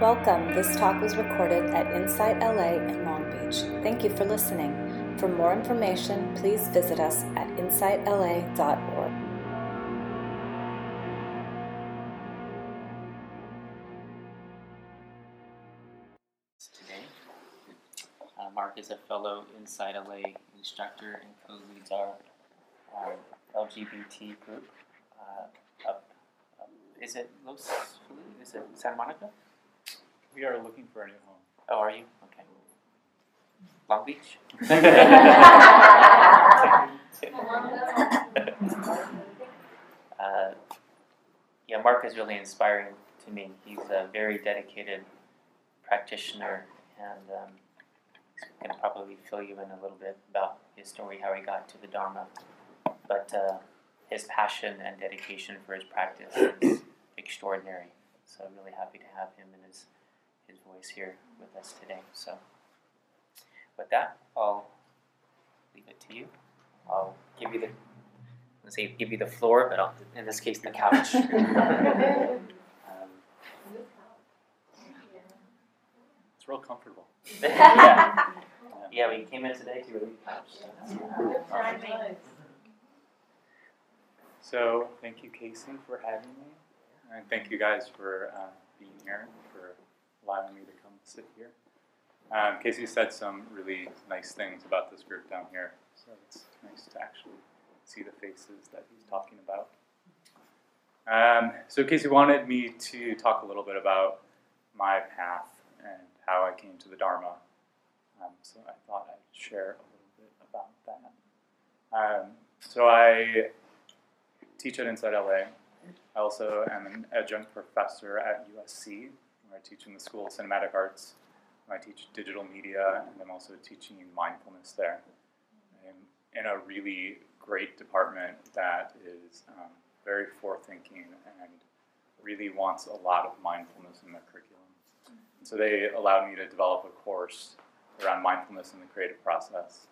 Welcome. This talk was recorded at Insight LA in Long Beach. Thank you for listening. For more information, please visit us at insightla.org. today. Uh, Mark is a fellow Insight LA instructor and co-leads our um, LGBT group uh, up, up. Is it Los? Is it Santa Monica? We are looking for a new home. Oh, are you? Okay. Long Beach. uh, yeah, Mark is really inspiring to me. He's a very dedicated practitioner, and um, he's going to probably fill you in a little bit about his story, how he got to the Dharma. But uh, his passion and dedication for his practice is extraordinary. So I'm really happy to have him and his his voice here with us today. So with that, I'll leave it to you. I'll give you the let's say give you the floor, but I'll, in this case the couch. um, It's real comfortable. yeah. yeah, we came in today to the couch. So. So thank you, Casey, for having me, and thank you guys for uh, being here, for allowing me to come sit here. Um, Casey said some really nice things about this group down here, so it's nice to actually see the faces that he's talking about. Um, so Casey wanted me to talk a little bit about my path and how I came to the Dharma. Um, so I thought I'd share a little bit about that. Um, so I teach at Insight LA. I also am an adjunct professor at USC, where I teach in the School of Cinematic Arts. I teach digital media, and I'm also teaching mindfulness there. I'm in a really great department that is um, very forward-thinking and really wants a lot of mindfulness in their curriculum. And so they allowed me to develop a course around mindfulness in the creative process.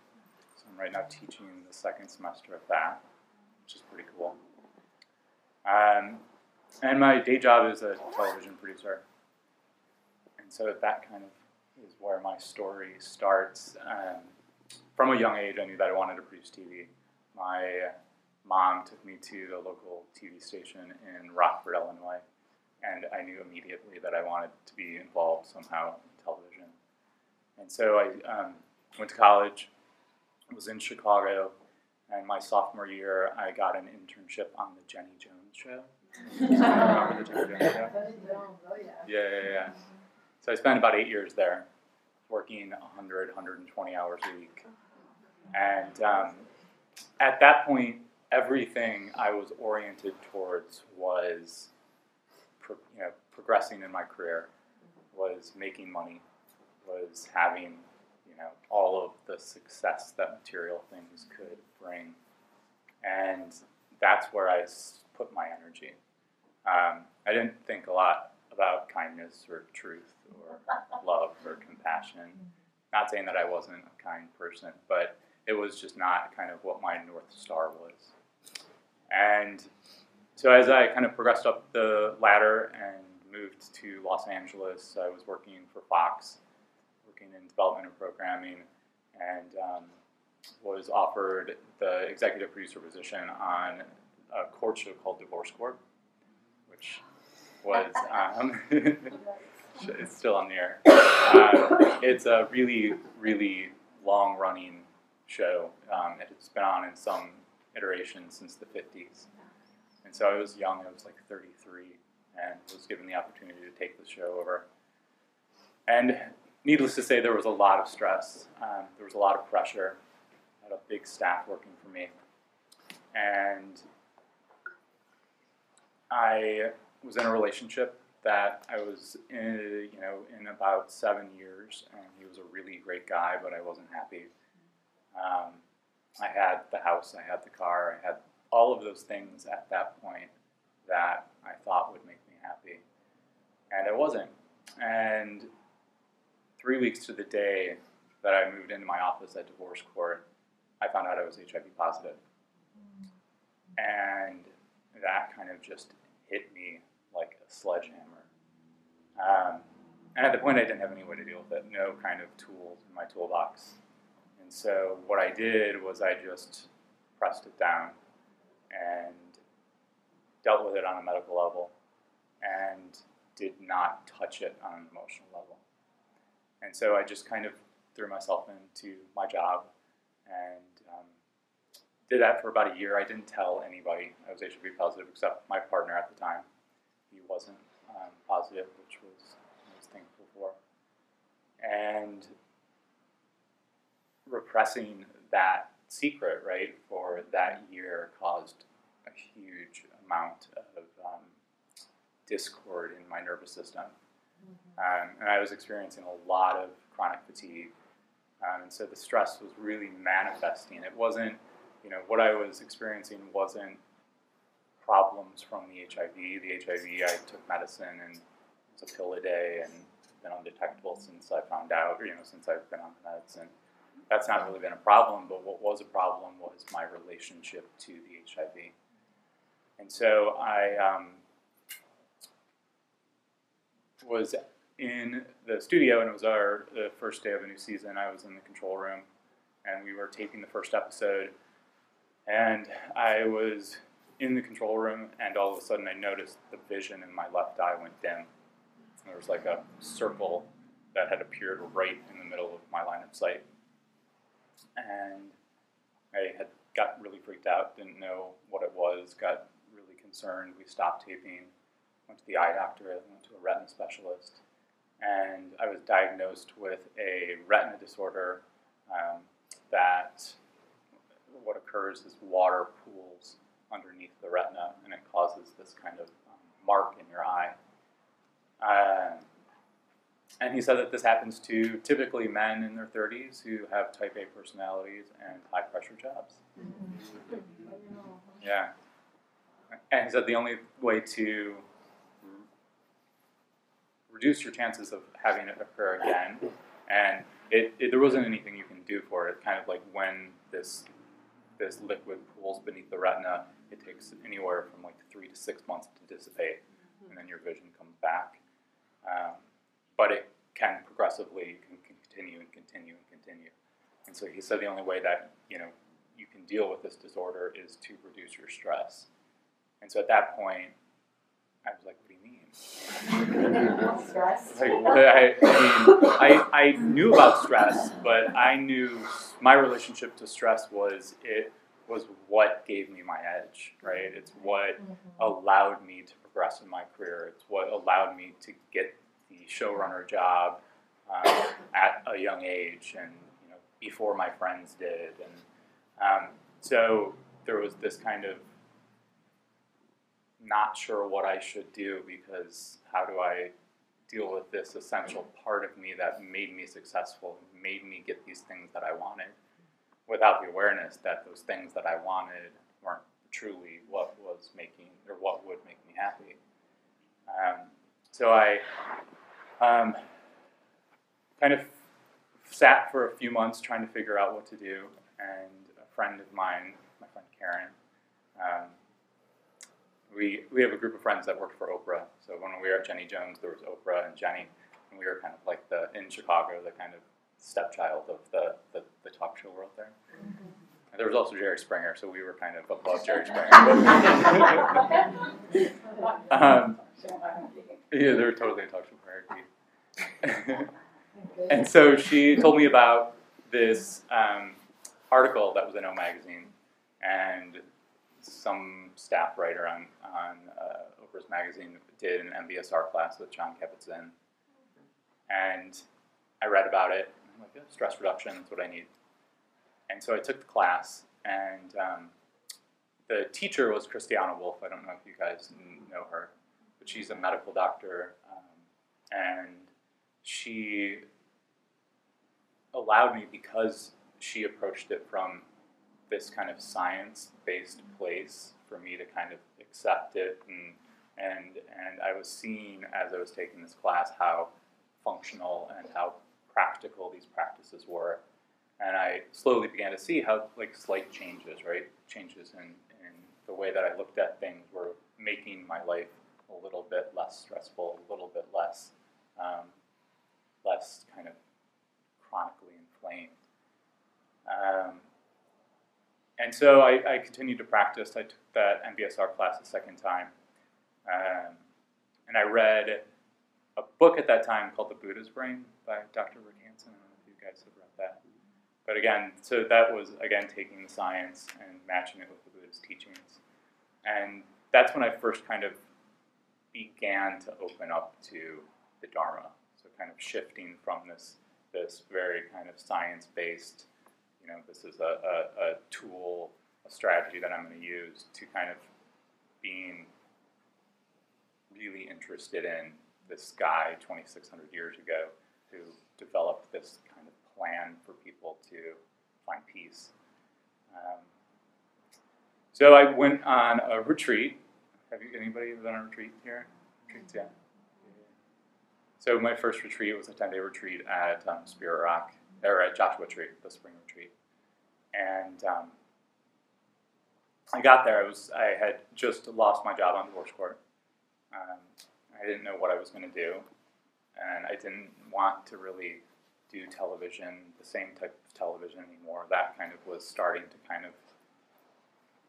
So I'm right now teaching the second semester of that, which is pretty cool. Um, and my day job is a television producer. So that kind of is where my story starts. Um, from a young age, I knew that I wanted to produce TV. My mom took me to the local TV station in Rockford, Illinois, and I knew immediately that I wanted to be involved somehow in television. And so I um, went to college, I was in Chicago, and my sophomore year, I got an internship on the Jenny Jones show. Remember the Jenny Jones show? Yeah, yeah, yeah. So I spent about eight years there, working 100, 120 hours a week. And um, at that point, everything I was oriented towards was pro- you know, progressing in my career, was making money, was having you know all of the success that material things could bring, and that's where I put my energy. Um, I didn't think a lot about kindness or truth or love or compassion. Not saying that I wasn't a kind person, but it was just not kind of what my north star was. And so as I kind of progressed up the ladder and moved to Los Angeles, I was working for Fox, working in development and programming, and um, was offered the executive producer position on a court show called Divorce Court, which was um, it's still on the air. Uh, it's a really, really long-running show. Um, it's been on in some iterations since the 50s. And so I was young, I was like 33, and was given the opportunity to take the show over. And needless to say, there was a lot of stress, um, there was a lot of pressure. I had a big staff working for me. And I was in a relationship that I was in, you know, in about seven years, and he was a really great guy, but I wasn't happy. Um, I had the house, I had the car, I had all of those things at that point that I thought would make me happy, and it wasn't. And three weeks to the day that I moved into my office at divorce court, I found out I was HIV positive, and that kind of just hit me like a sledgehammer. And at the point, I didn't have any way to deal with it, no kind of tools in my toolbox. And so what I did was I just pressed it down and dealt with it on a medical level and did not touch it on an emotional level. And so I just kind of threw myself into my job and um, did that for about a year. I didn't tell anybody I was HIV positive except my partner at the time. He wasn't um, positive, which was I was thankful for. And repressing that secret, right, for that year caused a huge amount of um, discord in my nervous system. Um, and I was experiencing a lot of chronic fatigue. Um, and so the stress was really manifesting. It wasn't, you know, what I was experiencing wasn't problems from the HIV. The HIV, I took medicine and it's a pill a day and been undetectable since I found out, you know, since I've been on the medicine. That's not really been a problem, but what was a problem was my relationship to the HIV. And so I um, was in the studio, and it was our the first day of a new season. I was in the control room, and we were taping the first episode. And I was in the control room, and all of a sudden, I noticed the vision in my left eye went dim. There was like a circle that had appeared right in the middle of my line of sight, and I had got really freaked out. Didn't know what it was. Got really concerned. We stopped taping. Went to the eye doctor. Went to a retina specialist and I was diagnosed with a retina disorder um, that what occurs is water pools underneath the retina and it causes this kind of um, mark in your eye. Uh, and he said that this happens to typically men in their 30s who have type A personalities and high pressure jobs. Yeah. And he said the only way to reduce your chances of having it occur again. And it, it, there wasn't anything you can do for it. Kind of like when this this liquid pools beneath the retina, it takes anywhere from like three to six months to dissipate, and then your vision comes back. Um, but it can progressively, can continue and continue and continue. And so he said the only way that you know you can deal with this disorder is to reduce your stress. And so at that point, I was like, what do you mean? Stress. Like, I, I, mean, I, I knew about stress, but I knew my relationship to stress was it was what gave me my edge, right? It's what allowed me to progress in my career. It's what allowed me to get the showrunner job um, at a young age and you know before my friends did, and um, so there was this kind of not sure what I should do because how do I deal with this essential part of me that made me successful, made me get these things that I wanted, without the awareness that those things that I wanted weren't truly what was making or what would make me happy. Um, so I um, kind of sat for a few months trying to figure out what to do, and a friend of mine, my friend Karen, um, we, we have a group of friends that worked for Oprah. So when we were at Jenny Jones, there was Oprah and Jenny, and we were kind of like the in Chicago, the kind of stepchild of the, the, the talk show world there. And there was also Jerry Springer, so we were kind of above Jerry Springer. um, yeah, they were totally a talk show hierarchy. and so she told me about this um, article that was in O Magazine, and some staff writer on, on uh, Oprah's magazine did an MBSR class with Jon Kabat-Zinn. And I read about it. I'm like, yeah, stress reduction, that's what I need. And so I took the class, and um, the teacher was Christiane Wolf. I don't know if you guys know her, but she's a medical doctor. Um, and she allowed me, because she approached it from this kind of science based place for me to kind of accept it and and and I was seeing as I was taking this class how functional and how practical these practices were. And I slowly began to see how like slight changes, right? Changes in, in the way that I looked at things were making my life a little bit less stressful, a little bit less um, less kind of chronically inflamed. Um, and so I, I, continued to practice. I took that MBSR class a second time. Um, and I read a book at that time called The Buddha's Brain by Dr. Rick Hanson. I don't know if you guys have read that. But again, so that was, again, taking the science and matching it with the Buddha's teachings. And that's when I first kind of began to open up to the Dharma. So kind of shifting from this, this very kind of science-based you know, this is a, a, a tool, a strategy that I'm going to use to kind of being really interested in this guy 2,600 years ago who developed this plan for people to find peace. Um, so I went on a retreat. Have you anybody done a retreat here? Retreats, yeah. So my first retreat was a 10-day retreat at um, Spirit Rock, or at Joshua Tree, the spring retreat and um, I got there. I was I had just lost my job on divorce court. Um, I didn't know what I was going to do, and I didn't want to really do television, the same type of television anymore. That kind of was starting to kind of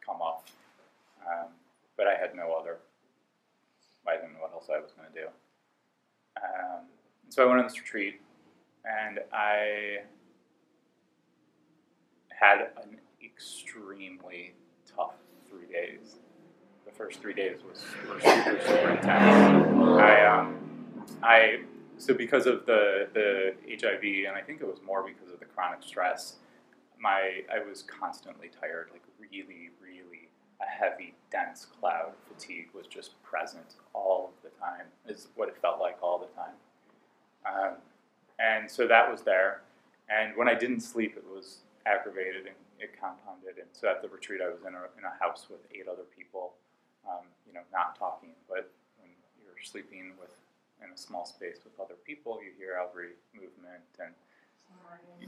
come up, um, but I had no other. I didn't know what else I was going to do. Um, so I went on this retreat, and I had an extremely tough three days. The first three days was were super super intense. I um, I so because of the the HIV and I think it was more because of the chronic stress. My I was constantly tired, like really really a heavy dense cloud fatigue was just present all of the time. Is what it felt like all the time. Um, and so that was there. And when I didn't sleep, it was aggravated and it compounded. And so at the retreat, I was in a, in a house with eight other people, um, you know, not talking. But when you're sleeping with in a small space with other people, you hear every movement and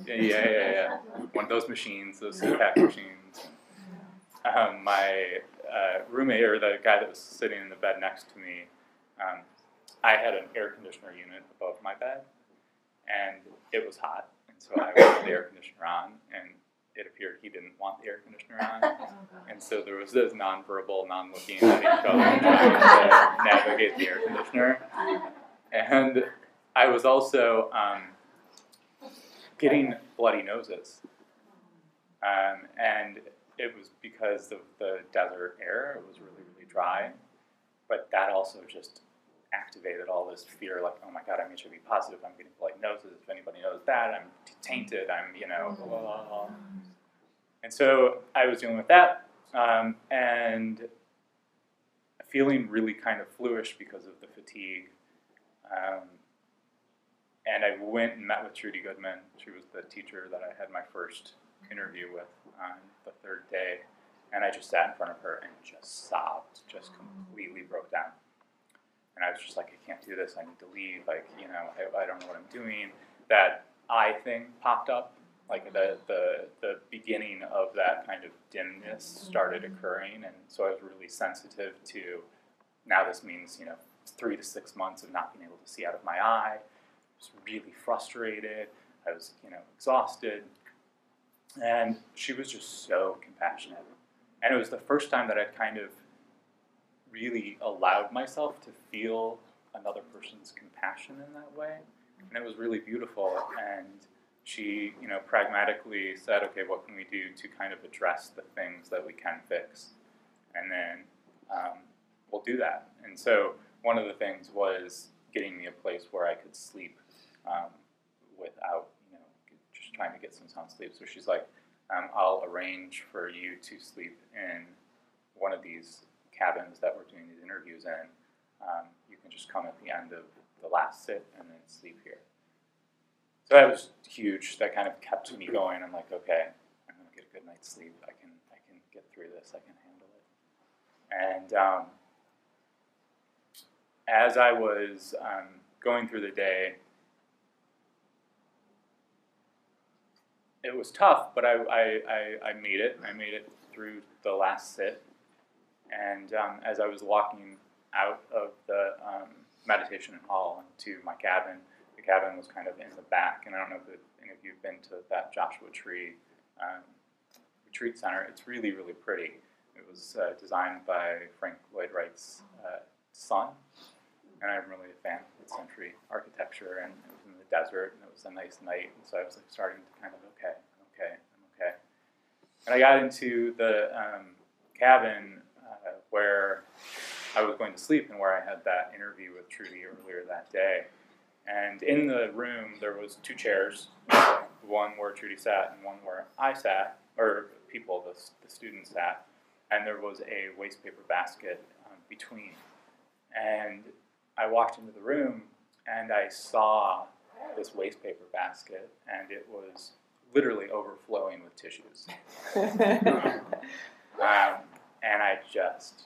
yeah, yeah, yeah, yeah. One of those machines, those CPAP machines. Um, my uh, roommate or the guy that was sitting in the bed next to me, um, I had an air conditioner unit above my bed, and it was hot and so I put the air conditioner on, and it appeared he didn't want the air conditioner on. Oh, and so there was this nonverbal, non-looking at each other trying to navigate the air conditioner. And I was also um, getting bloody noses. Um, and it was because of the desert air, it was really, really dry. But that also just activated all this fear, like, oh my God, I'm HIV positive, I'm getting bloody noses. If anybody knows that, I'm tainted, I'm, you know, blah, blah, blah. And so I was dealing with that um, and feeling really kind of fluish because of the fatigue. Um, and I went and met with Trudy Goodman. She was the teacher that I had my first interview with on the third day. And I just sat in front of her and just sobbed, just completely broke down and I was just like, I can't do this. I need to leave. Like, you know, I, I don't know what I'm doing. That I thing popped up, like the the the beginning of that kind of dimness started mm-hmm. occurring, and so I was really sensitive to. Now this means you know three to six months of not being able to see out of my eye. I was really frustrated. I was you know exhausted, and she was just so compassionate. And it was the first time that I'd kind of really allowed myself to feel another person's compassion in that way. And it was really beautiful. And she, you know, pragmatically said, okay, what can we do to kind of address the things that we can fix? And then um, we'll do that. And so one of the things was getting me a place where I could sleep um, without, you know, just trying to get some sound sleep. So she's like, um, I'll arrange for you to sleep in one of these cabins that we're doing these interviews in, um, you can just come at the end of the last sit and then sleep here. So that was huge. That kind of kept me going. I'm like, okay, I'm gonna get a good night's sleep. I can, I can get through this. I can handle it. And um, as I was um, going through the day, it was tough, but I, I, I, I made it. I made it through the last sit. And um, as I was walking out of the um, meditation hall to my cabin, cabin was kind of in the back, and I don't know if any of you've been to that Joshua Tree um, retreat center. It's really, really pretty. It was uh, designed by Frank Lloyd Wright's uh, son, and I'm really a fan of mid-century architecture. And it was in the desert, and it was a nice night, and so I was like starting to kind of okay, okay, I'm okay. And I got into the um, cabin uh, where I was going to sleep and where I had that interview with Trudy earlier that day. And in the room, there was two chairs, one where Trudy sat and one where I sat, or people, the, the students sat, and there was a waste paper basket um, between. And I walked into the room and I saw this waste paper basket, and it was literally overflowing with tissues. um, and I just,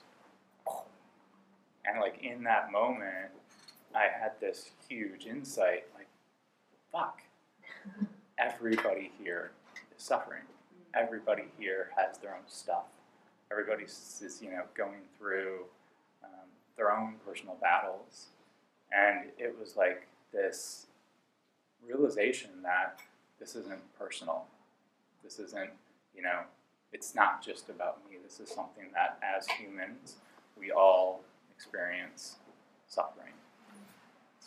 and like in that moment, I had this huge insight like, fuck, everybody here is suffering. Everybody here has their own stuff. Everybody is, you know, going through um, their own personal battles. And it was like this realization that this isn't personal. This isn't, you know, it's not just about me. This is something that as humans, we all experience suffering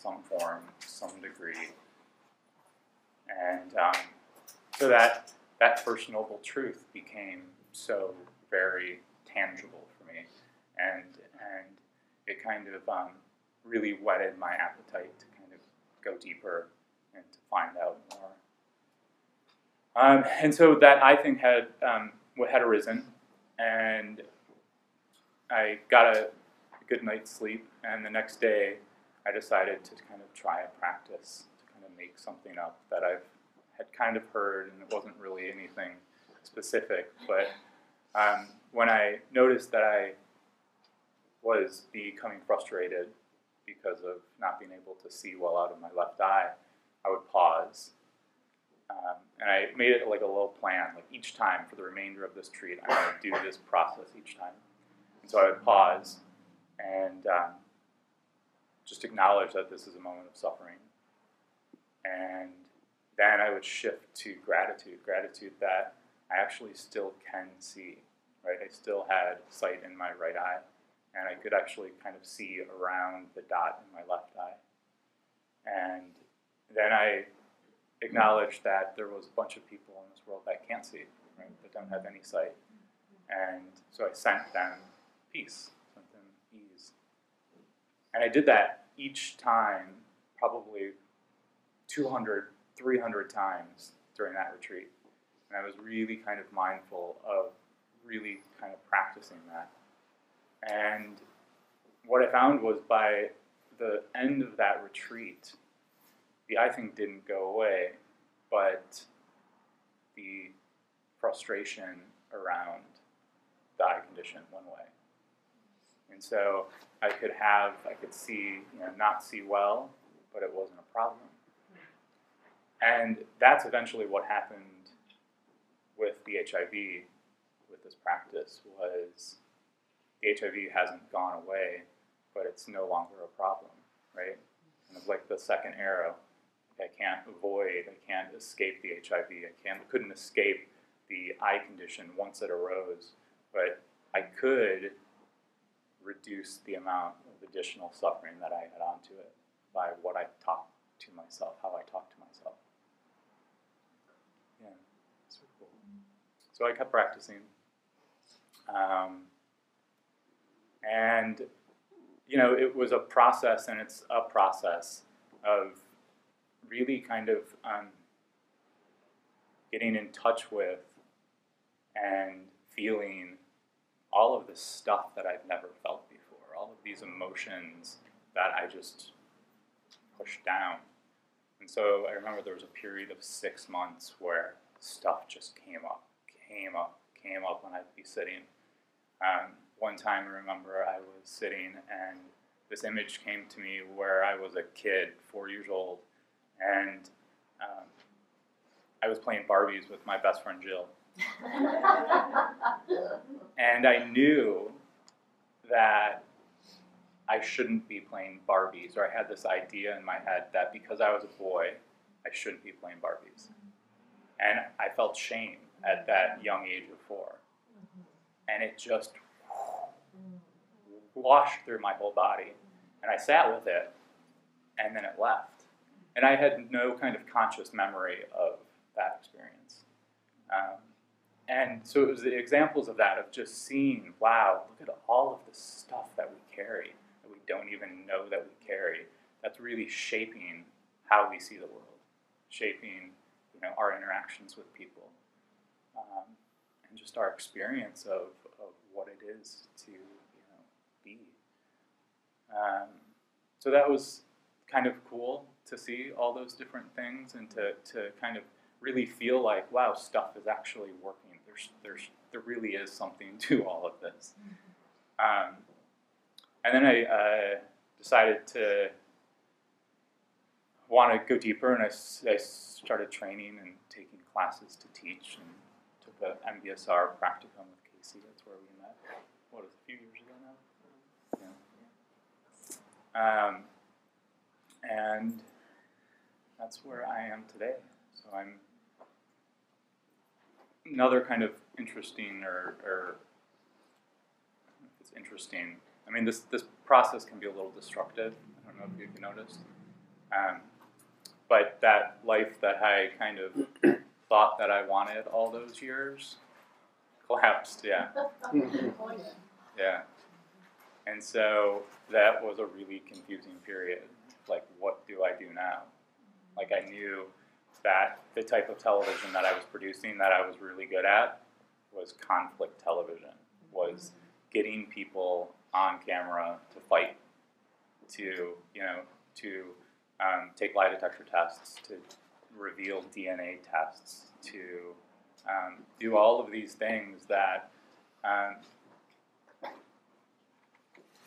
some form, some degree. And um, so that, that First Noble Truth became so very tangible for me. And, and it kind of um, really whetted my appetite to kind of go deeper and to find out more. Um, and so that I think had um, had arisen, and I got a good night's sleep. And the next day, I decided to kind of try a practice to kind of make something up that I've had kind of heard, and it wasn't really anything specific. But um, when I noticed that I was becoming frustrated because of not being able to see well out of my left eye, I would pause. Um, and I made it like a little plan, like each time for the remainder of this treat, I'm going to do this process each time. And so I would pause and um, just acknowledge that this is a moment of suffering. And then I would shift to gratitude gratitude that I actually still can see, right? I still had sight in my right eye, and I could actually kind of see around the dot in my left eye. And then I acknowledged that there was a bunch of people in this world that can't see, right? That don't have any sight. And so I sent them peace and I did that each time, probably 200, 300 times during that retreat. And I was really kind of mindful of really kind of practicing that. And what I found was by the end of that retreat, the I think didn't go away, but the frustration around the eye condition went away. And so I could have, I could see, you know, not see well, but it wasn't a problem. And that's eventually what happened with the HIV, with this practice, was the HIV hasn't gone away, but it's no longer a problem, right? And it's like the second arrow. I can't avoid, I can't escape the HIV, I can't, couldn't escape the eye condition once it arose, but I could reduce the amount of additional suffering that I had onto it by what I talk to myself, how I talk to myself. Yeah, so cool. So I kept practicing. Um, and, you know, it was a process, and it's a process of really kind of um, getting in touch with and feeling all of this stuff that I've never felt before, all of these emotions that I just pushed down. And so I remember there was a period of six months where stuff just came up, came up, came up when I'd be sitting. Um, one time I remember I was sitting and this image came to me where I was a kid, four years old, and um, I was playing Barbies with my best friend Jill and I knew that I shouldn't be playing Barbies, or I had this idea in my head that because I was a boy, I shouldn't be playing Barbies. And I felt shame at that young age of four. And it just washed through my whole body. And I sat with it, and then it left. And I had no kind of conscious memory of that experience. Um, and so it was the examples of that, of just seeing, wow, look at all of the stuff that we carry, that we don't even know that we carry. That's really shaping how we see the world, shaping you know, our interactions with people, um, and just our experience of, of what it is to you know, be. Um, so that was kind of cool to see all those different things and to, to kind of really feel like, wow, stuff is actually working there's, there's, there really is something to all of this. Um, and then I uh, decided to want to go deeper, and I, I, started training and taking classes to teach, and took an MBSR practicum with Casey. That's where we met. What was a few years ago now? Yeah. Um, and that's where I am today. So I'm another kind of interesting or, or it's interesting. I mean, this this process can be a little destructive. I don't know if you've noticed, um, but that life that I kind of thought that I wanted all those years collapsed. Yeah, yeah, and so that was a really confusing period. Like, what do I do now? Like, I knew that the type of television that I was producing that I was really good at was conflict television, was getting people on camera to fight, to you know, to um, take lie detector tests, to reveal DNA tests, to um, do all of these things that um,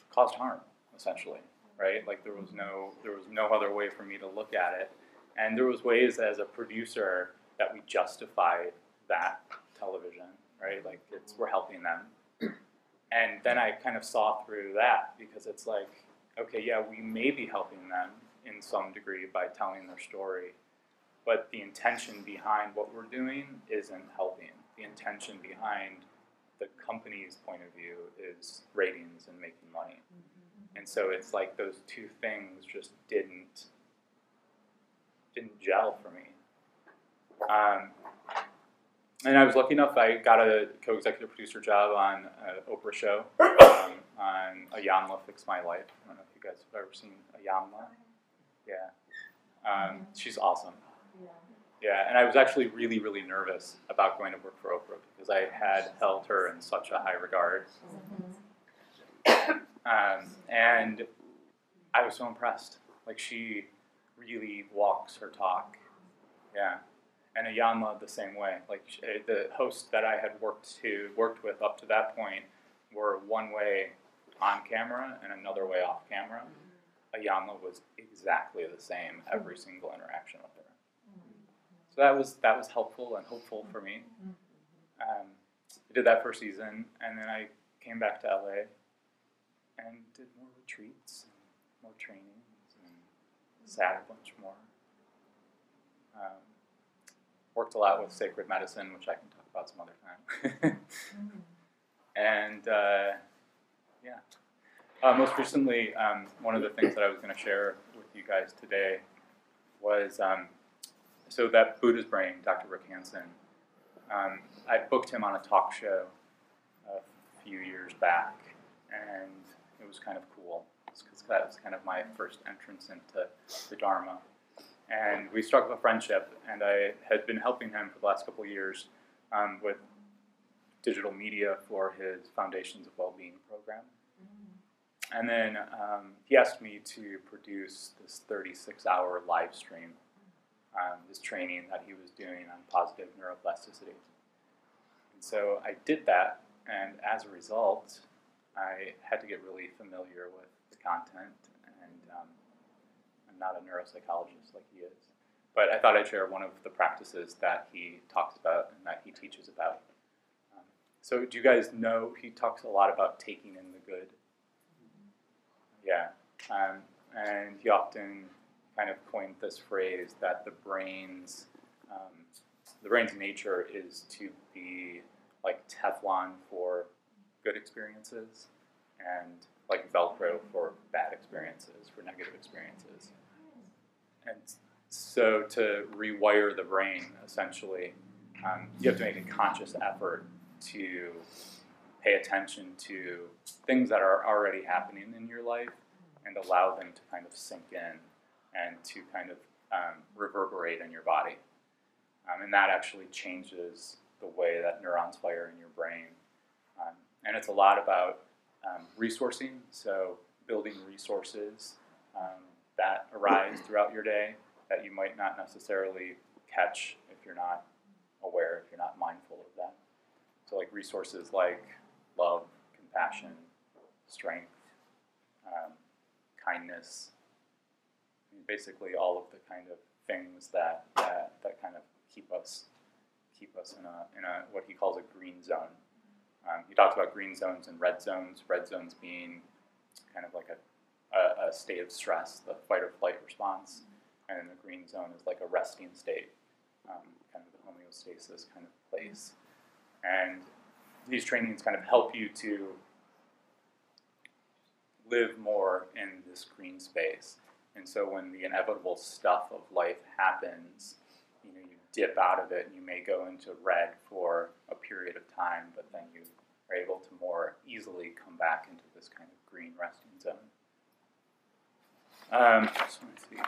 caused harm, essentially, right? Like there was no there was no other way for me to look at it and there was ways as a producer that we justified that television, right? Like it's we're helping them. And then I kind of saw through that because it's like, okay, yeah, we may be helping them in some degree by telling their story, but the intention behind what we're doing isn't helping. The intention behind the company's point of view is ratings and making money. Mm-hmm. And so it's like those two things just didn't didn't gel for me. Um, and I was lucky enough, I got a co executive producer job on an Oprah show um, on Iyanla Fix My Life. I don't know if you guys have ever seen Iyanla. Yeah. Um, she's awesome. Yeah, and I was actually really, really nervous about going to work for Oprah because I had held her in such a high regard. Um, and I was so impressed. Like, she really walks her talk. Yeah. And Iyanla the same way. Like eh, the hosts that I had worked to worked with up to that point were one way on camera and another way off camera. Iyanla was exactly the same every single interaction with her. So that was that was helpful and hopeful for me. Um, I did that for a season, and then I came back to LA and did more retreats, and more training sat a bunch more. Um, worked a lot with sacred medicine, which I can talk about some other time. and uh, yeah, uh, most recently, um, one of the things that I was going to share with you guys today was um, so that Buddha's Brain, Dr. Rick Hanson, Um, I booked him on a talk show a few years back, and it was kind of cool that was kind of my first entrance into the Dharma. And we struck up a friendship, and I had been helping him for the last couple years um, with digital media for his Foundations of Wellbeing program. And then um, he asked me to produce this 36 hour live stream, um, this training that he was doing on positive neuroplasticity. And so I did that, and as a result, I had to get really familiar with content, and um, I'm not a neuropsychologist like he is. But I thought I'd share one of the practices that he talks about and that he teaches about. Um, so, do you guys know he talks a lot about taking in the good? Yeah, um, and he often kind of coined this phrase that the brain's um, the brain's nature is to be like Teflon for good experiences and like Velcro for bad experiences, for negative experiences. And so to rewire the brain, essentially, um, you have to make a conscious effort to pay attention to things that are already happening in your life and allow them to kind of sink in and to kind of um, reverberate in your body. Um, and that actually changes the way that neurons fire in your brain. Um, and it's a lot about um, resourcing, so building resources um, that arise throughout your day that you might not necessarily catch if you're not aware, if you're not mindful of that. So, like resources like love, compassion, strength, um, kindness, basically all of the kind of things that, that, that kind of keep us keep us in a, in a what he calls a green zone. Um, he talks about green zones and red zones. Red zones being kind of like a, a, a, state of stress, the fight or flight response, and the green zone is like a resting state, um, kind of the homeostasis kind of place. And these trainings kind of help you to live more in this green space. And so when the inevitable stuff of life happens, you know, you dip out of it and you may go into red for a period of time, but then you are able to more easily come back into this kind of green resting zone. Um, see.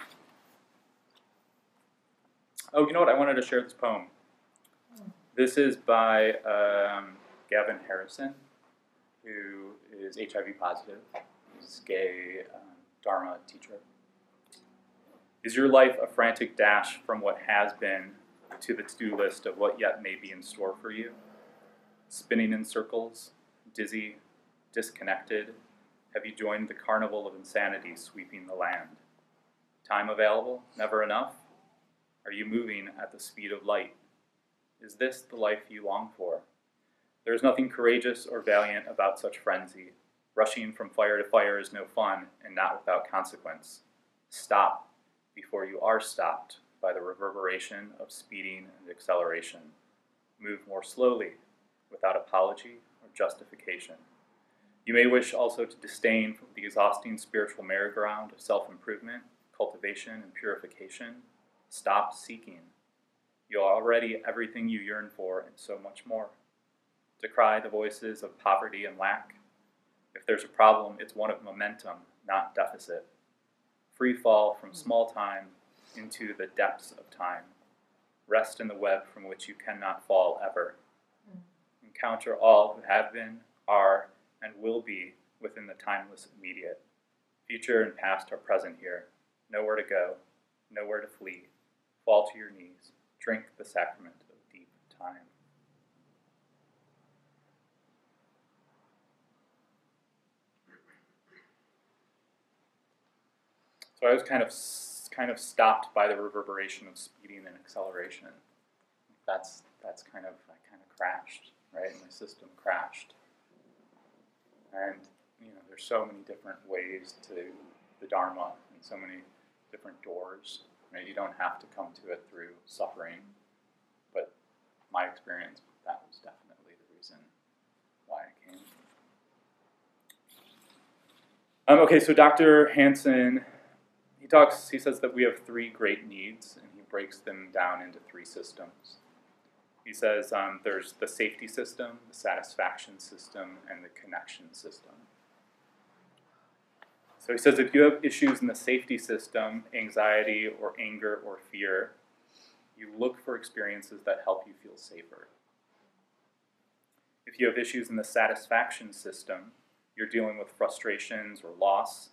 Oh, you know what? I wanted to share this poem. This is by um, Gavin Harrison, who is HIV positive. He's gay um, Dharma teacher. Is your life a frantic dash from what has been to the to do list of what yet may be in store for you? Spinning in circles, dizzy, disconnected, have you joined the carnival of insanity sweeping the land? Time available? Never enough? Are you moving at the speed of light? Is this the life you long for? There is nothing courageous or valiant about such frenzy. Rushing from fire to fire is no fun and not without consequence. Stop before you are stopped by the reverberation of speeding and acceleration. Move more slowly, without apology or justification. You may wish also to disdain the exhausting spiritual merry-go-round of self improvement, cultivation, and purification. Stop seeking. You are already everything you yearn for and so much more. Decry the voices of poverty and lack. If there's a problem, it's one of momentum, not deficit free fall from small time into the depths of time. Rest in the web from which you cannot fall ever. Encounter all who have been, are, and will be within the timeless immediate. Future and past are present here. Nowhere to go, nowhere to flee. Fall to your knees. Drink the sacrament of deep time. So I was kind of kind of stopped by the reverberation of speeding and acceleration. That's that's kind of I kind of crashed, right? My system crashed, and you know there's so many different ways to the Dharma and so many different doors. Right? You don't have to come to it through suffering, but my experience that was definitely the reason why I came. Um, okay, so Dr. Hanson he talks, he says that we have three great needs, and he breaks them down into three systems. He says um, there's the safety system, the satisfaction system, and the connection system. So he says if you have issues in the safety system, anxiety or anger or fear, you look for experiences that help you feel safer. If you have issues in the satisfaction system, you're dealing with frustrations or loss,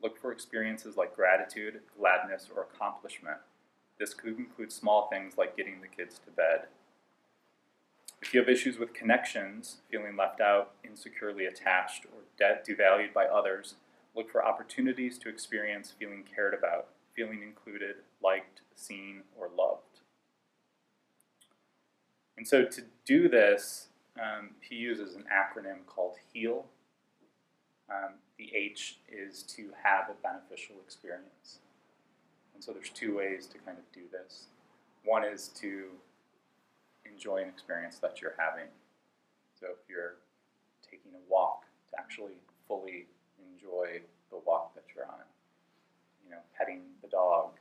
Look for experiences like gratitude, gladness, or accomplishment. This could include small things like getting the kids to bed. If you have issues with connections, feeling left out, insecurely attached, or devalued by others, look for opportunities to experience feeling cared about, feeling included, liked, seen, or loved. And so to do this, um, he uses an acronym called HEAL. Um, the H is to have a beneficial experience. And so there's two ways to kind of do this. One is to enjoy an experience that you're having. So if you're taking a walk, to actually fully enjoy the walk that you're on. You know, petting the dog,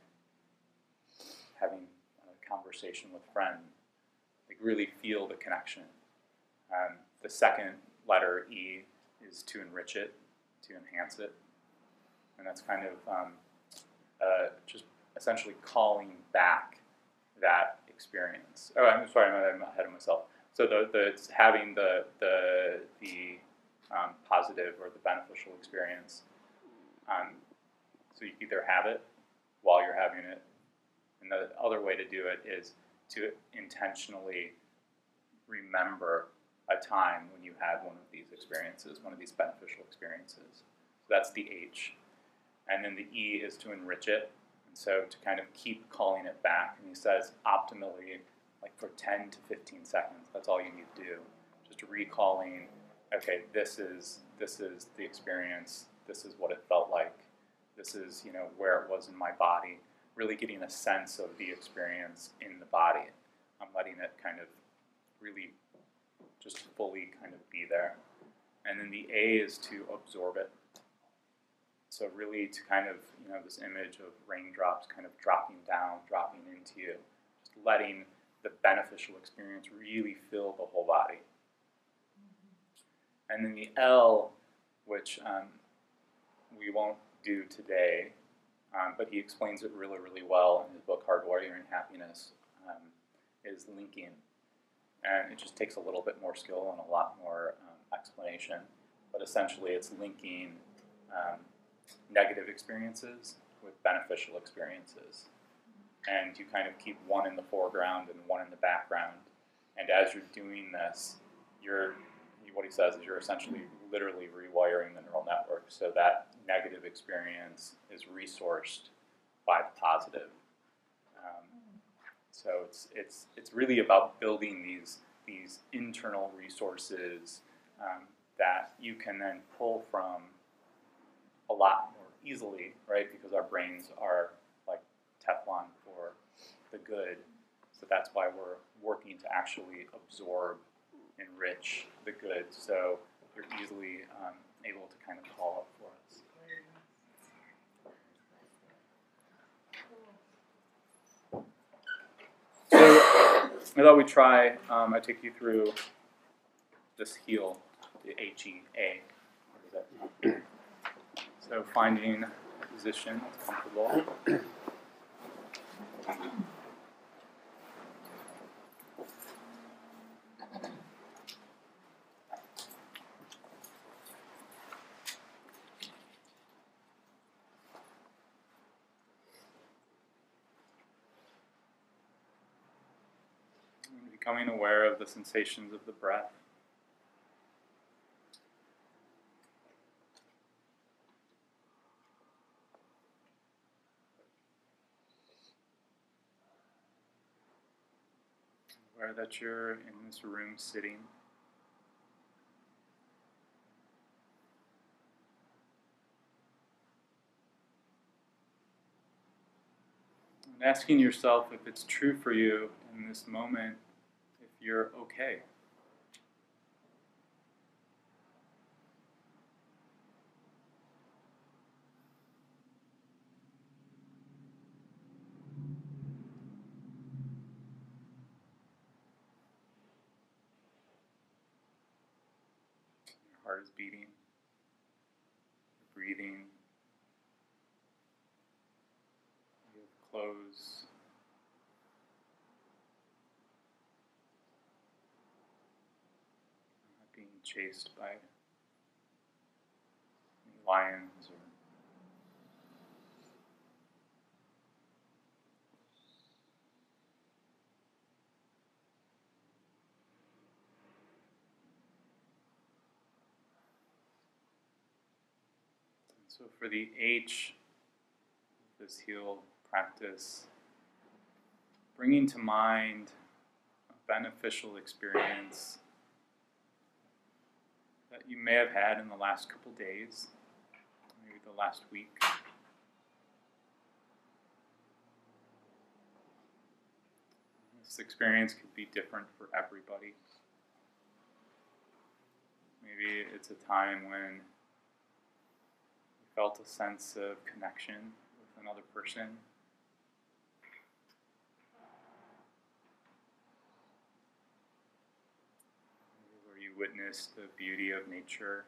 having a conversation with a friend, like really feel the connection. Um, the second letter E is to enrich it, to enhance it, and that's kind of um, uh, just essentially calling back that experience. Oh, I'm sorry, I'm ahead of myself. So the, the having the the the um, positive or the beneficial experience. Um, so you either have it while you're having it, and the other way to do it is to intentionally remember a time when you had one of these experiences, one of these beneficial experiences. So that's the H. And then the E is to enrich it. So to kind of keep calling it back. And he says optimally, like for 10 to 15 seconds, that's all you need to do. Just recalling, okay, this is this is the experience, this is what it felt like, this is, you know, where it was in my body. Really getting a sense of the experience in the body. I'm letting it kind of really just fully kind of be there. And then the A is to absorb it. So really to kind of, you know, this image of raindrops kind of dropping down, dropping into you, just letting the beneficial experience really fill the whole body. And then the L, which um, we won't do today, um, but he explains it really, really well in his book Hardwiring Happiness, um, is linking and it just takes a little bit more skill and a lot more um, explanation. But essentially, it's linking um, negative experiences with beneficial experiences, and you kind of keep one in the foreground and one in the background. And as you're doing this, you're what he says is you're essentially literally rewiring the neural network so that negative experience is resourced by the positive. Um, so it's it's it's really about building these these internal resources um, that you can then pull from a lot more easily, right? Because our brains are like Teflon for the good. So that's why we're working to actually absorb, enrich the good. So you're easily um, able to kind of call up for us. So I thought we'd try, um, I take you through this HEAL, the H-E-A. So finding a position that's comfortable. becoming aware of the sensations of the breath. Aware that you're in this room sitting. And asking yourself if it's true for you in this moment if you're okay. Your heart is beating, you're breathing, you have clothes. Being chased by lions or So for the H, this HEAL practice, bringing to mind a beneficial experience that you may have had in the last couple days. Maybe the last week. This experience could be different for everybody. Maybe it's a time when felt a sense of connection with another person. Where you witnessed the beauty of nature.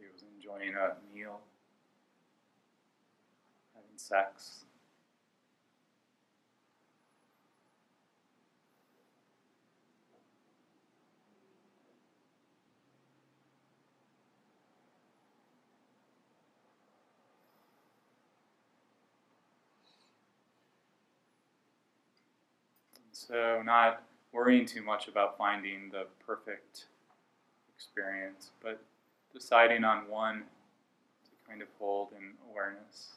It was enjoying a meal having sex. So, not worrying too much about finding the perfect experience, but deciding on one to kind of hold in awareness.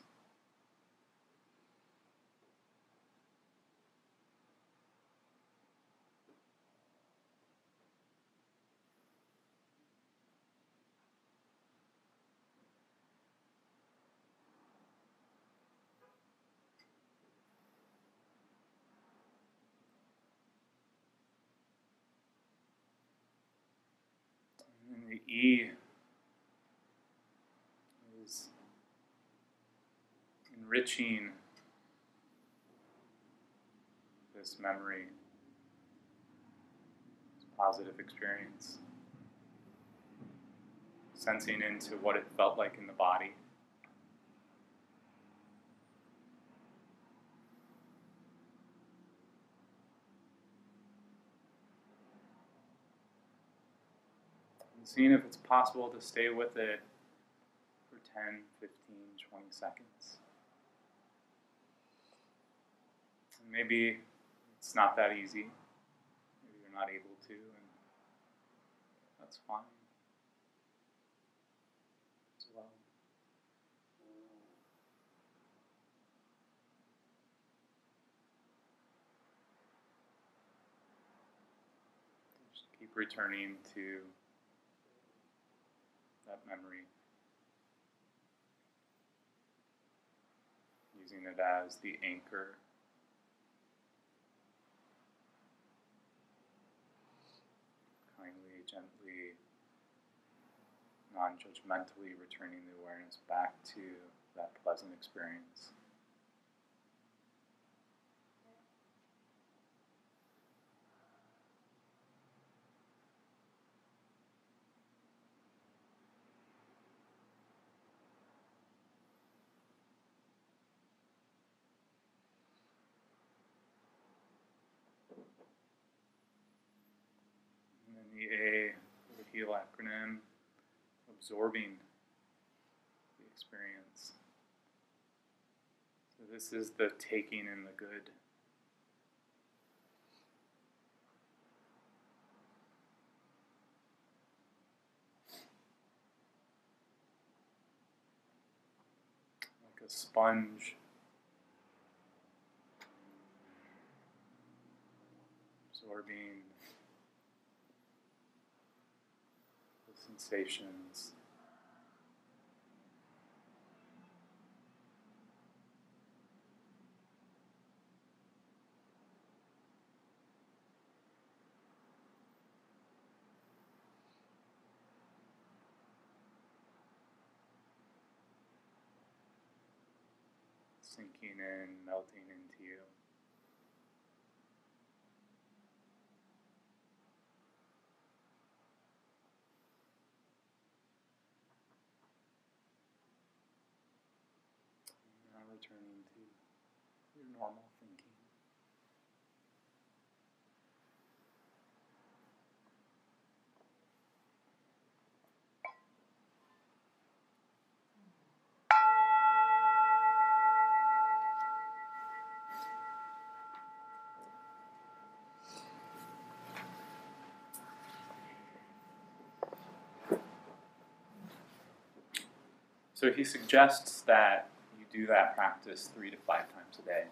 And the E. Is enriching this memory, this positive experience, sensing into what it felt like in the body. And seeing if it's possible to stay with it for 10, 15, 20 seconds. And maybe it's not that easy. Maybe you're not able to, and that's fine. Just keep returning to that memory, using it as the anchor. Kindly, gently, non judgmentally returning the awareness back to that pleasant experience. And then the A, the HEAL acronym, absorbing the experience. So this is the taking in the good. Like a sponge absorbing the sensations. Sinking in, melting into you. Returning to your normal thinking. So he suggests that do that practice three to five times a day.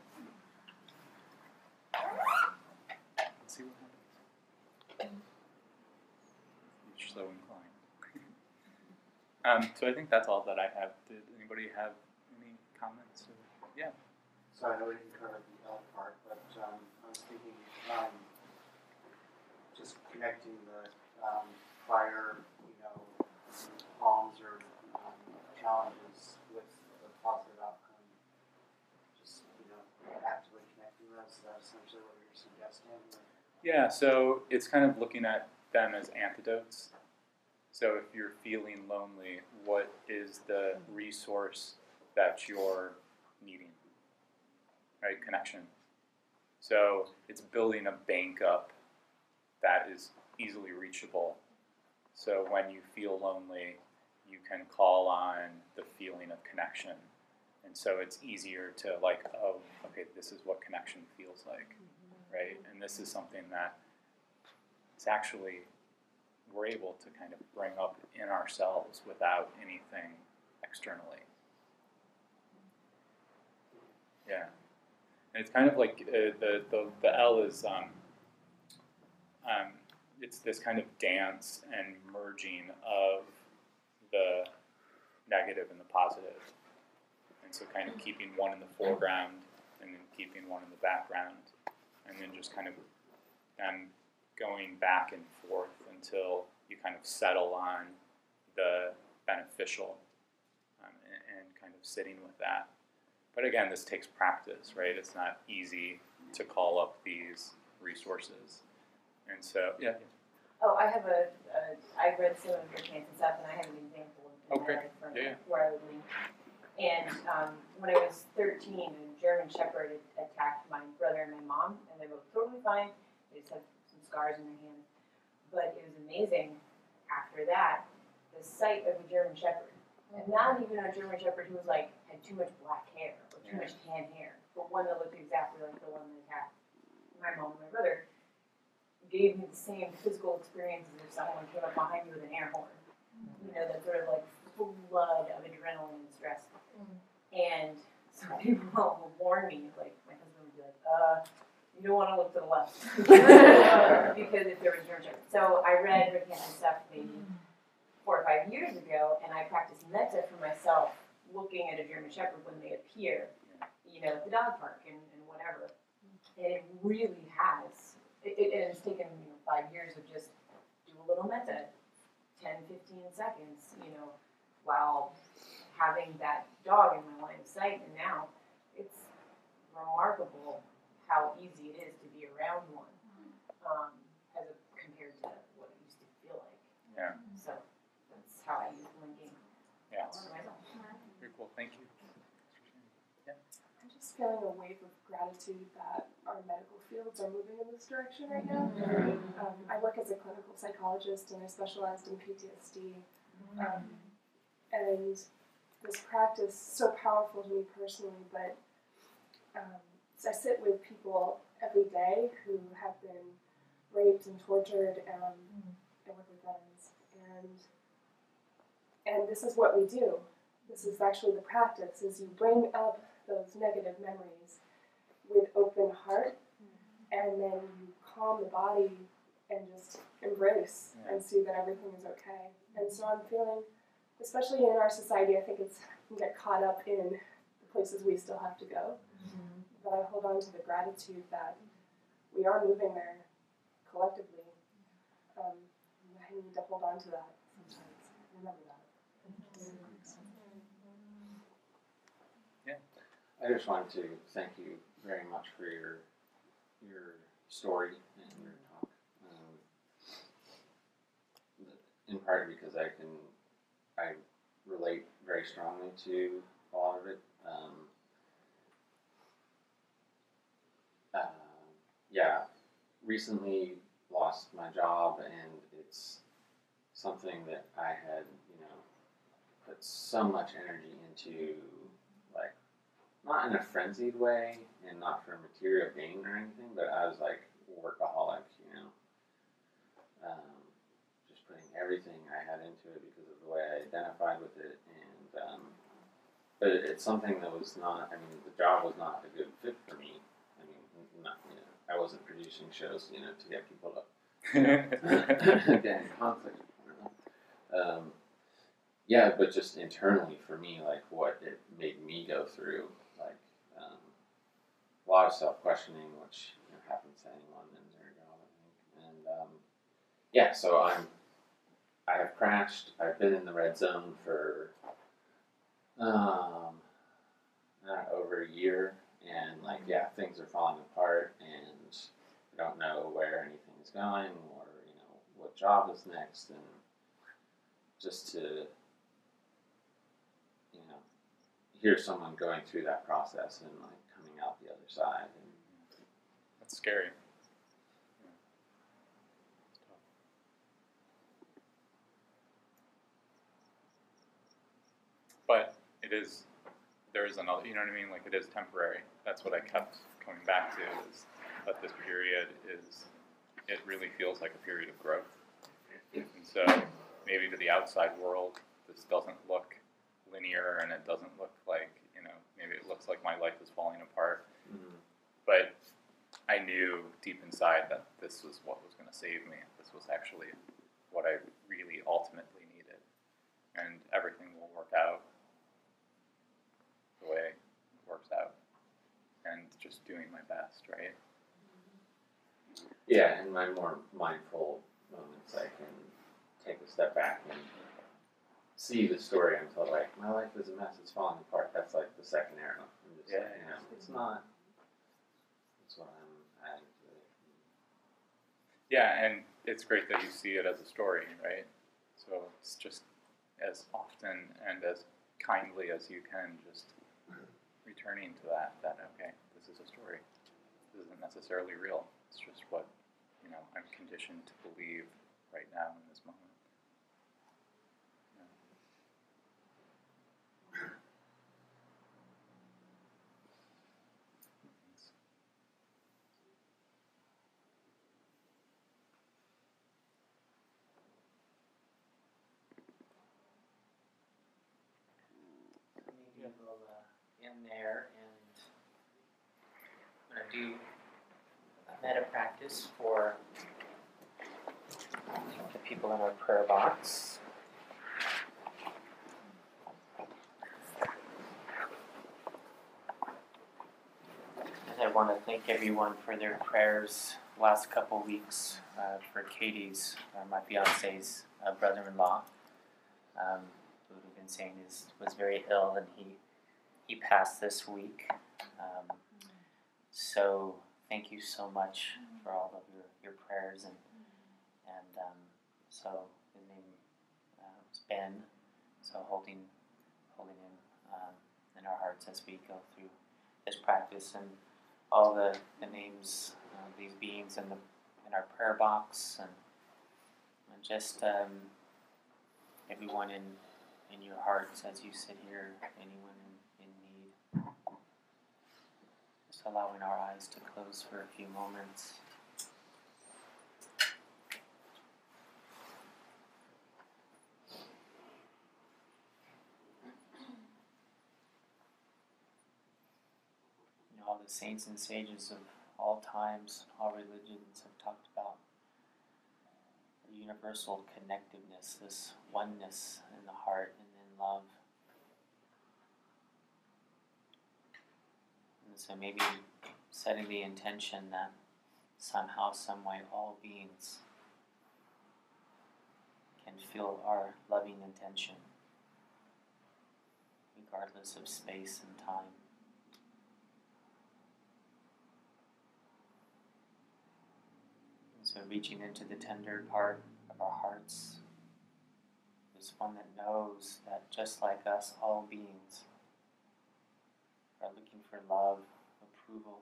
Let's see what happens. You're so inclined. um, so I think that's all that I have. Did anybody have any comments? Or, yeah. So I know we didn't cover the L part, but um, I was thinking um, just connecting the um, prior, you know, problems or um, challenges with a positive outcome. Just you know, actively connecting those. That's essentially what you're suggesting. Yeah, so it's kind of looking at them as antidotes. So if you're feeling lonely, what is the resource that you're needing? Right, connection. So it's building a bank up that is easily reachable. So when you feel lonely, you can call on the feeling of connection. And so it's easier to like, oh, okay, this is what connection feels like right? And this is something that it's actually we're able to kind of bring up in ourselves without anything externally. Yeah, and it's kind of like uh, the, the the L is um, um, it's this kind of dance and merging of the negative and the positive, so kind of keeping one in the foreground and then keeping one in the background and then just kind of um, going back and forth until you kind of settle on the beneficial um, and, and, kind of sitting with that. But again, this takes practice, right? It's not easy to call up these resources. And so, yeah. Oh, I have a, a I read some of your and stuff, and I have an example of okay. from yeah, where I would lean. And um, when I was 13, a German Shepherd attacked my brother and my mom, and they were totally fine. They just had some scars in their hands. But it was amazing after that, the sight of a German Shepherd. And not even a German Shepherd who was like, had too much black hair or too much tan hair, but one that looked exactly like the one that attacked my mom and my brother, gave me the same physical experience as if someone came up behind me with an air horn. You know, that sort of like flood of adrenaline and stress. And so people will warn me, like my husband would be like, uh, you don't want to look to the left. because if there was Shepherd. So I read Rick Hanson stuff maybe four or five years ago, and I practiced metta for myself, looking at a German Shepherd when they appear, you know, at the dog park and, and whatever. And it really has. It, it, and it's taken you know, five years of just do a little metta, 10, 15 seconds, you know, while having that dog in my line of sight. And now it's remarkable how easy it is to be around one um, as a, compared to what it used to feel like. Yeah. So that's how I use blinking. Yeah. Very cool. Thank you. I'm just feeling a wave of gratitude that our medical fields are moving in this direction right now. Um, I work as a clinical psychologist and I specialized in PTSD. Um, and this practice so powerful to me personally, but um, so I sit with people every day who have been raped and tortured. Um, I work with veterans, and and this is what we do. This is actually the practice: is you bring up those negative memories with open heart, and then you calm the body and just embrace and see that everything is okay. And so I'm feeling especially in our society, I think it's we get caught up in the places we still have to go. Mm-hmm. But I hold on to the gratitude that we are moving there collectively. Um, I need to hold on to that sometimes. Remember that. Yeah. I just wanted to thank you very much for your your story and your talk. Um, in part because I can I relate very strongly to a lot of it. Um, uh, yeah, recently lost my job, and it's something that I had, you know, put so much energy into, like, not in a frenzied way, and not for material gain or anything, but I was like workaholic, you know. Um, just putting everything I had into it because of the way I identified with it, and um, but it, it's something that was not. I mean, the job was not a good fit for me. I mean, not you know, I wasn't producing shows, you know, to get people to get in conflict. Um, yeah, but just internally for me, like what it made me go through, like um, a lot of self questioning, which you know, happens to anyone in their job, I think. And um, yeah, so I'm I have crashed. I've been in the red zone for um, over a year, and like yeah, things are falling apart, and I don't know where anything is going, or you know what job is next, and just to you know hear someone going through that process and like coming out the other side, and That's scary. But it is, there is another, you know what I mean? Like it is temporary. That's what I kept coming back to is that this period is, it really feels like a period of growth. And so maybe to the outside world, this doesn't look linear and it doesn't look like, you know, maybe it looks like my life is falling apart. Mm-hmm. But I knew deep inside that this was what was going to save me. This was actually what I really ultimately needed. And everything will work out the way it works out. And just doing my best, right? Yeah, in my more mindful moments, I can take a step back and see the story until like my life is a mess, it's falling apart. That's like the second arrow. I'm just like, Yeah, you know, it's not. That's what I'm adding to it. Yeah, and it's great that you see it as a story, right? So it's just as often and as kindly as you can, just returning to that, that, okay, this is a story. This isn't necessarily real. It's just what, you know, I'm conditioned to believe right now in this moment. Yeah. Thanks. Maybe we'll end there and I'm gonna do a metta practice for the people in our prayer box. And I want to thank everyone for their prayers last couple weeks uh, for Katie's, uh, my fiance's uh, brother-in-law. Um, who we've been saying is was very ill and he he passed this week. Um, so thank you so much for all of your, your prayers and and um, so his name uh, Ben. So holding holding him um, in our hearts as we go through this practice and all the, the names of these beings in the in our prayer box and and just um, everyone in in your hearts as you sit here, anyone in, in need. Allowing our eyes to close for a few moments. You know, all the saints and sages of all times, all religions have talked about the universal connectiveness, this oneness in the heart and in love. And so maybe setting the intention that somehow, some way, all beings can feel our loving intention, regardless of space and time. And so reaching into the tender part of our hearts is one that knows that just like us, all beings are looking for love, approval,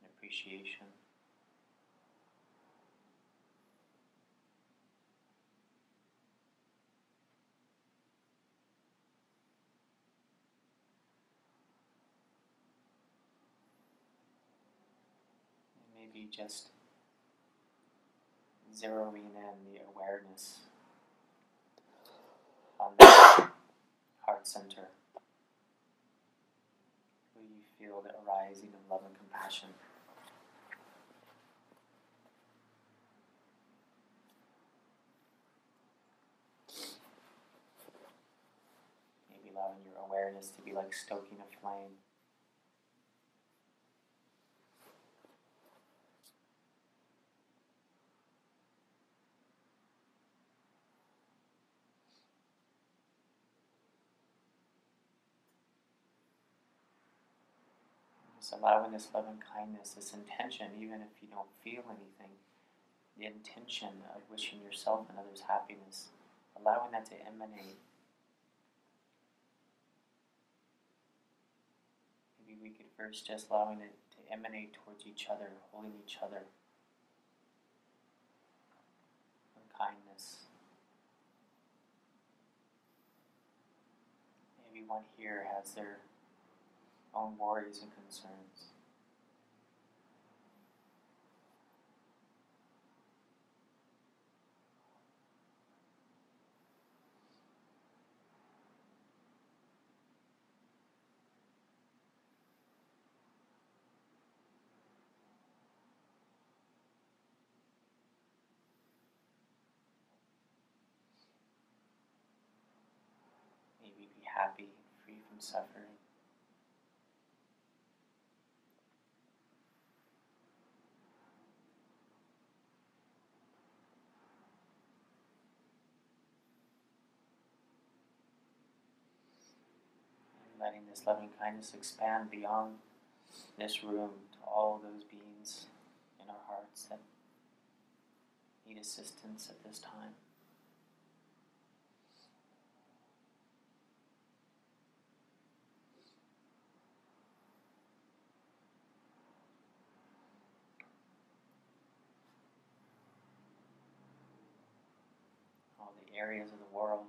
and appreciation. And maybe just zeroing in the awareness on the heart center feel the arising of love and compassion. Maybe allowing your awareness to be like stoking a flame. Just allowing this love and kindness, this intention, even if you don't feel anything, the intention of wishing yourself and others happiness, allowing that to emanate. Maybe we could first just allowing it to emanate towards each other, holding each other. Kindness. Maybe one here has their own worries and concerns. Maybe be happy, free from suffering. And letting this loving kindness expand beyond this room to all those beings in our hearts that need assistance at this time. all the areas of the world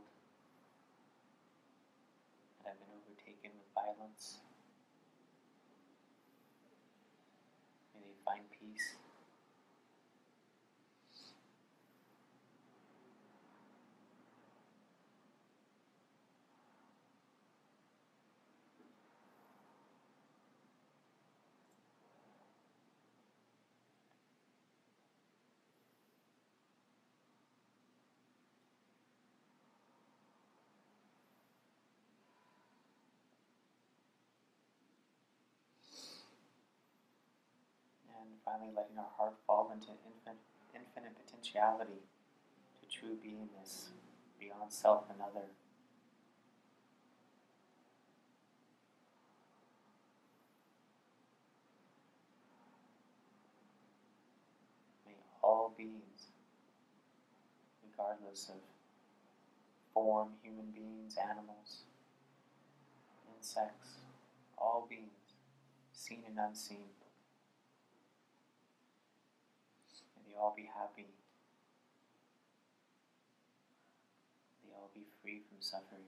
finally letting our heart fall into infinite, infinite potentiality to true beingness beyond self and other. May all beings, regardless of form, human beings, animals, insects, all beings, seen and unseen, May they all be happy. They all be free from suffering.